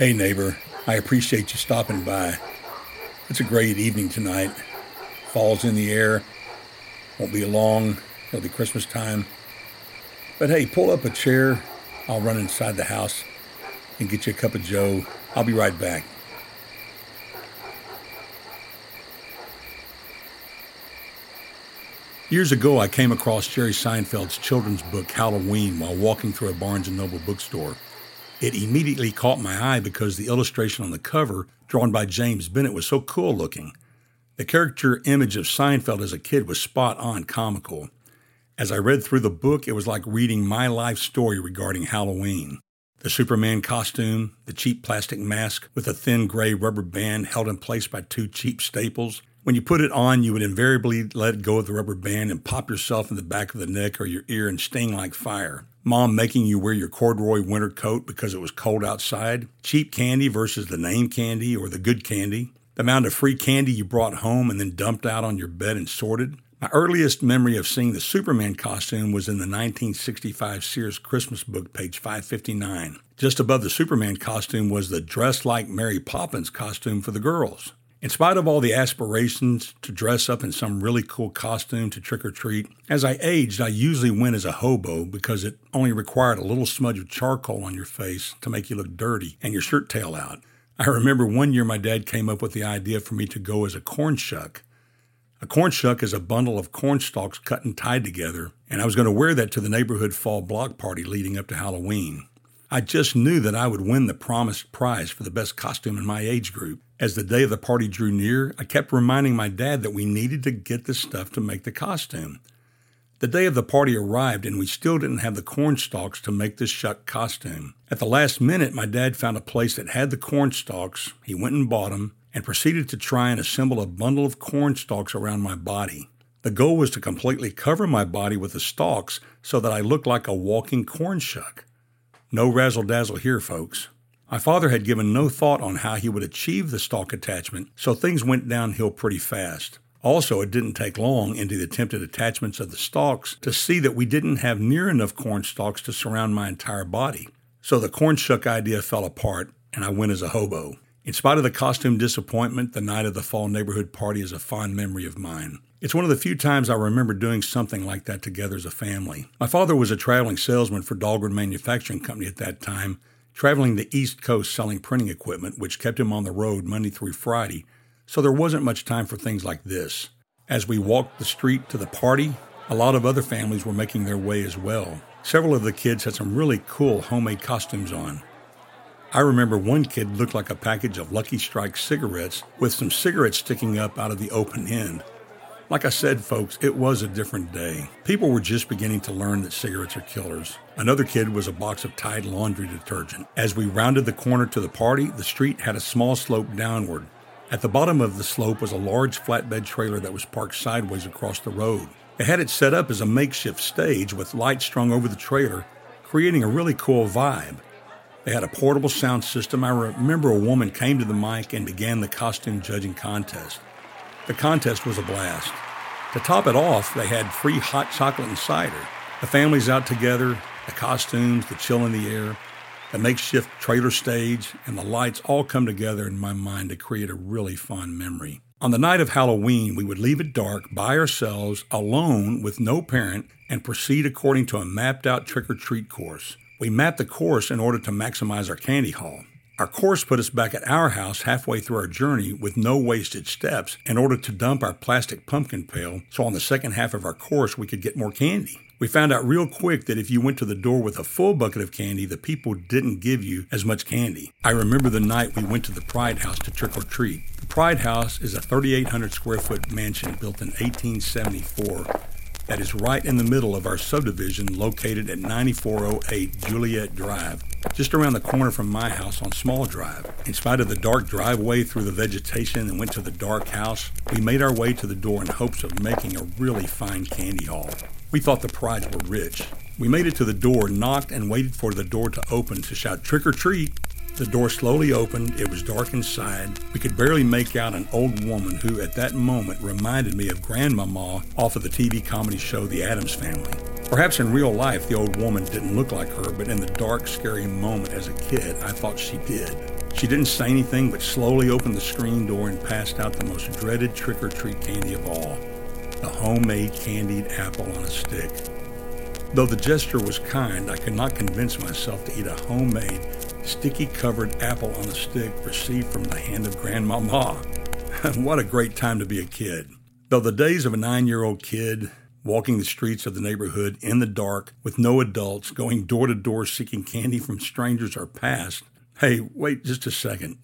Hey, neighbor, I appreciate you stopping by. It's a great evening tonight. Fall's in the air. Won't be long. It'll be Christmas time. But hey, pull up a chair. I'll run inside the house and get you a cup of joe. I'll be right back. Years ago, I came across Jerry Seinfeld's children's book Halloween while walking through a Barnes & Noble bookstore. It immediately caught my eye because the illustration on the cover, drawn by James Bennett, was so cool looking. The character image of Seinfeld as a kid was spot on comical. As I read through the book, it was like reading my life story regarding Halloween. The Superman costume, the cheap plastic mask with a thin gray rubber band held in place by two cheap staples, when you put it on, you would invariably let go of the rubber band and pop yourself in the back of the neck or your ear and sting like fire. Mom making you wear your corduroy winter coat because it was cold outside. Cheap candy versus the name candy or the good candy. The amount of free candy you brought home and then dumped out on your bed and sorted. My earliest memory of seeing the Superman costume was in the 1965 Sears Christmas book, page 559. Just above the Superman costume was the dress like Mary Poppins costume for the girls. In spite of all the aspirations to dress up in some really cool costume to trick or treat, as I aged, I usually went as a hobo because it only required a little smudge of charcoal on your face to make you look dirty and your shirt tail out. I remember one year my dad came up with the idea for me to go as a corn shuck. A corn shuck is a bundle of corn stalks cut and tied together, and I was going to wear that to the neighborhood fall block party leading up to Halloween. I just knew that I would win the promised prize for the best costume in my age group. As the day of the party drew near, I kept reminding my dad that we needed to get the stuff to make the costume. The day of the party arrived, and we still didn't have the corn stalks to make the shuck costume. At the last minute, my dad found a place that had the corn stalks. He went and bought them and proceeded to try and assemble a bundle of corn stalks around my body. The goal was to completely cover my body with the stalks so that I looked like a walking corn shuck. No razzle dazzle here, folks. My father had given no thought on how he would achieve the stalk attachment, so things went downhill pretty fast. Also, it didn't take long into the attempted attachments of the stalks to see that we didn't have near enough corn stalks to surround my entire body. So the corn shuck idea fell apart, and I went as a hobo. In spite of the costume disappointment, the night of the fall neighborhood party is a fond memory of mine. It's one of the few times I remember doing something like that together as a family. My father was a traveling salesman for Dahlgren Manufacturing Company at that time, traveling the East Coast selling printing equipment, which kept him on the road Monday through Friday, so there wasn't much time for things like this. As we walked the street to the party, a lot of other families were making their way as well. Several of the kids had some really cool homemade costumes on. I remember one kid looked like a package of Lucky Strike cigarettes with some cigarettes sticking up out of the open end. Like I said, folks, it was a different day. People were just beginning to learn that cigarettes are killers. Another kid was a box of Tide laundry detergent. As we rounded the corner to the party, the street had a small slope downward. At the bottom of the slope was a large flatbed trailer that was parked sideways across the road. They had it set up as a makeshift stage with lights strung over the trailer, creating a really cool vibe. They had a portable sound system. I remember a woman came to the mic and began the costume judging contest. The contest was a blast. To top it off, they had free hot chocolate and cider. The families out together, the costumes, the chill in the air, the makeshift trailer stage, and the lights all come together in my mind to create a really fun memory. On the night of Halloween, we would leave it dark by ourselves, alone with no parent, and proceed according to a mapped out trick or treat course. We mapped the course in order to maximize our candy haul. Our course put us back at our house halfway through our journey with no wasted steps in order to dump our plastic pumpkin pail so on the second half of our course we could get more candy. We found out real quick that if you went to the door with a full bucket of candy, the people didn't give you as much candy. I remember the night we went to the Pryde House to trick or treat. The Pryde House is a 3,800 square foot mansion built in 1874 that is right in the middle of our subdivision located at 9408 Juliette Drive, just around the corner from my house on Small Drive. In spite of the dark driveway through the vegetation and went to the dark house, we made our way to the door in hopes of making a really fine candy haul. We thought the prize were rich. We made it to the door, knocked, and waited for the door to open to shout trick or treat. The door slowly opened. It was dark inside. We could barely make out an old woman who, at that moment, reminded me of Grandmama off of the TV comedy show The Addams Family. Perhaps in real life, the old woman didn't look like her, but in the dark, scary moment as a kid, I thought she did. She didn't say anything but slowly opened the screen door and passed out the most dreaded trick or treat candy of all the homemade candied apple on a stick. Though the gesture was kind, I could not convince myself to eat a homemade, sticky covered apple on a stick received from the hand of Grandmama. what a great time to be a kid. Though the days of a nine year old kid walking the streets of the neighborhood in the dark with no adults, going door to door seeking candy from strangers are past, hey, wait just a second.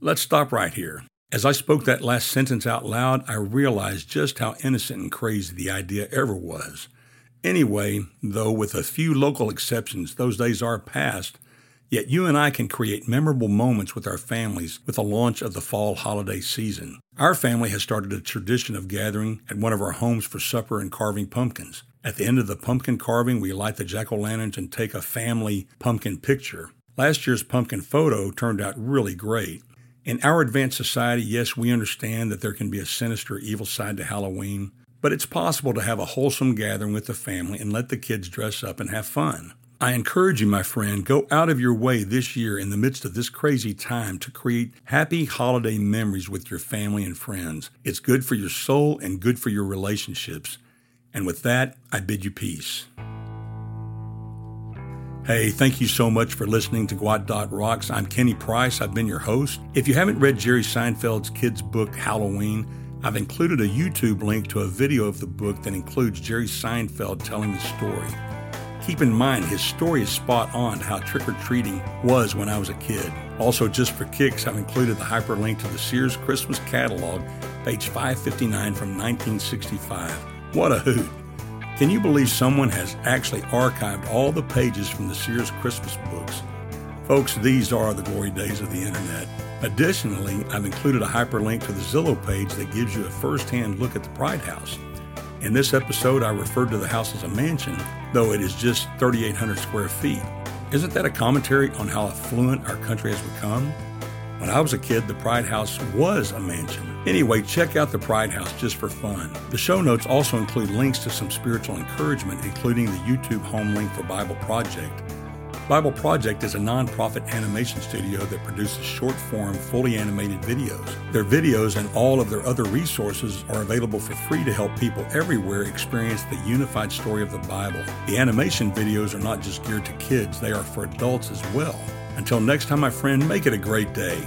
Let's stop right here. As I spoke that last sentence out loud, I realized just how innocent and crazy the idea ever was. Anyway, though with a few local exceptions, those days are past, Yet you and I can create memorable moments with our families with the launch of the fall holiday season. Our family has started a tradition of gathering at one of our homes for supper and carving pumpkins. At the end of the pumpkin carving, we light the jack o' lanterns and take a family pumpkin picture. Last year's pumpkin photo turned out really great. In our advanced society, yes, we understand that there can be a sinister, evil side to Halloween, but it's possible to have a wholesome gathering with the family and let the kids dress up and have fun. I encourage you, my friend, go out of your way this year in the midst of this crazy time to create happy holiday memories with your family and friends. It's good for your soul and good for your relationships. And with that, I bid you peace. Hey, thank you so much for listening to Gwot Dot Rocks. I'm Kenny Price. I've been your host. If you haven't read Jerry Seinfeld's kids' book, Halloween, I've included a YouTube link to a video of the book that includes Jerry Seinfeld telling the story. Keep in mind, his story is spot on how trick or treating was when I was a kid. Also, just for kicks, I've included the hyperlink to the Sears Christmas catalog, page 559 from 1965. What a hoot! Can you believe someone has actually archived all the pages from the Sears Christmas books? Folks, these are the glory days of the internet. Additionally, I've included a hyperlink to the Zillow page that gives you a first hand look at the Pryde House. In this episode, I referred to the house as a mansion, though it is just 3,800 square feet. Isn't that a commentary on how affluent our country has become? When I was a kid, the Pryde House was a mansion. Anyway, check out the Pryde House just for fun. The show notes also include links to some spiritual encouragement, including the YouTube home link for Bible Project Bible Project is a nonprofit animation studio that produces short form, fully animated videos. Their videos and all of their other resources are available for free to help people everywhere experience the unified story of the Bible. The animation videos are not just geared to kids, they are for adults as well. Until next time, my friend, make it a great day.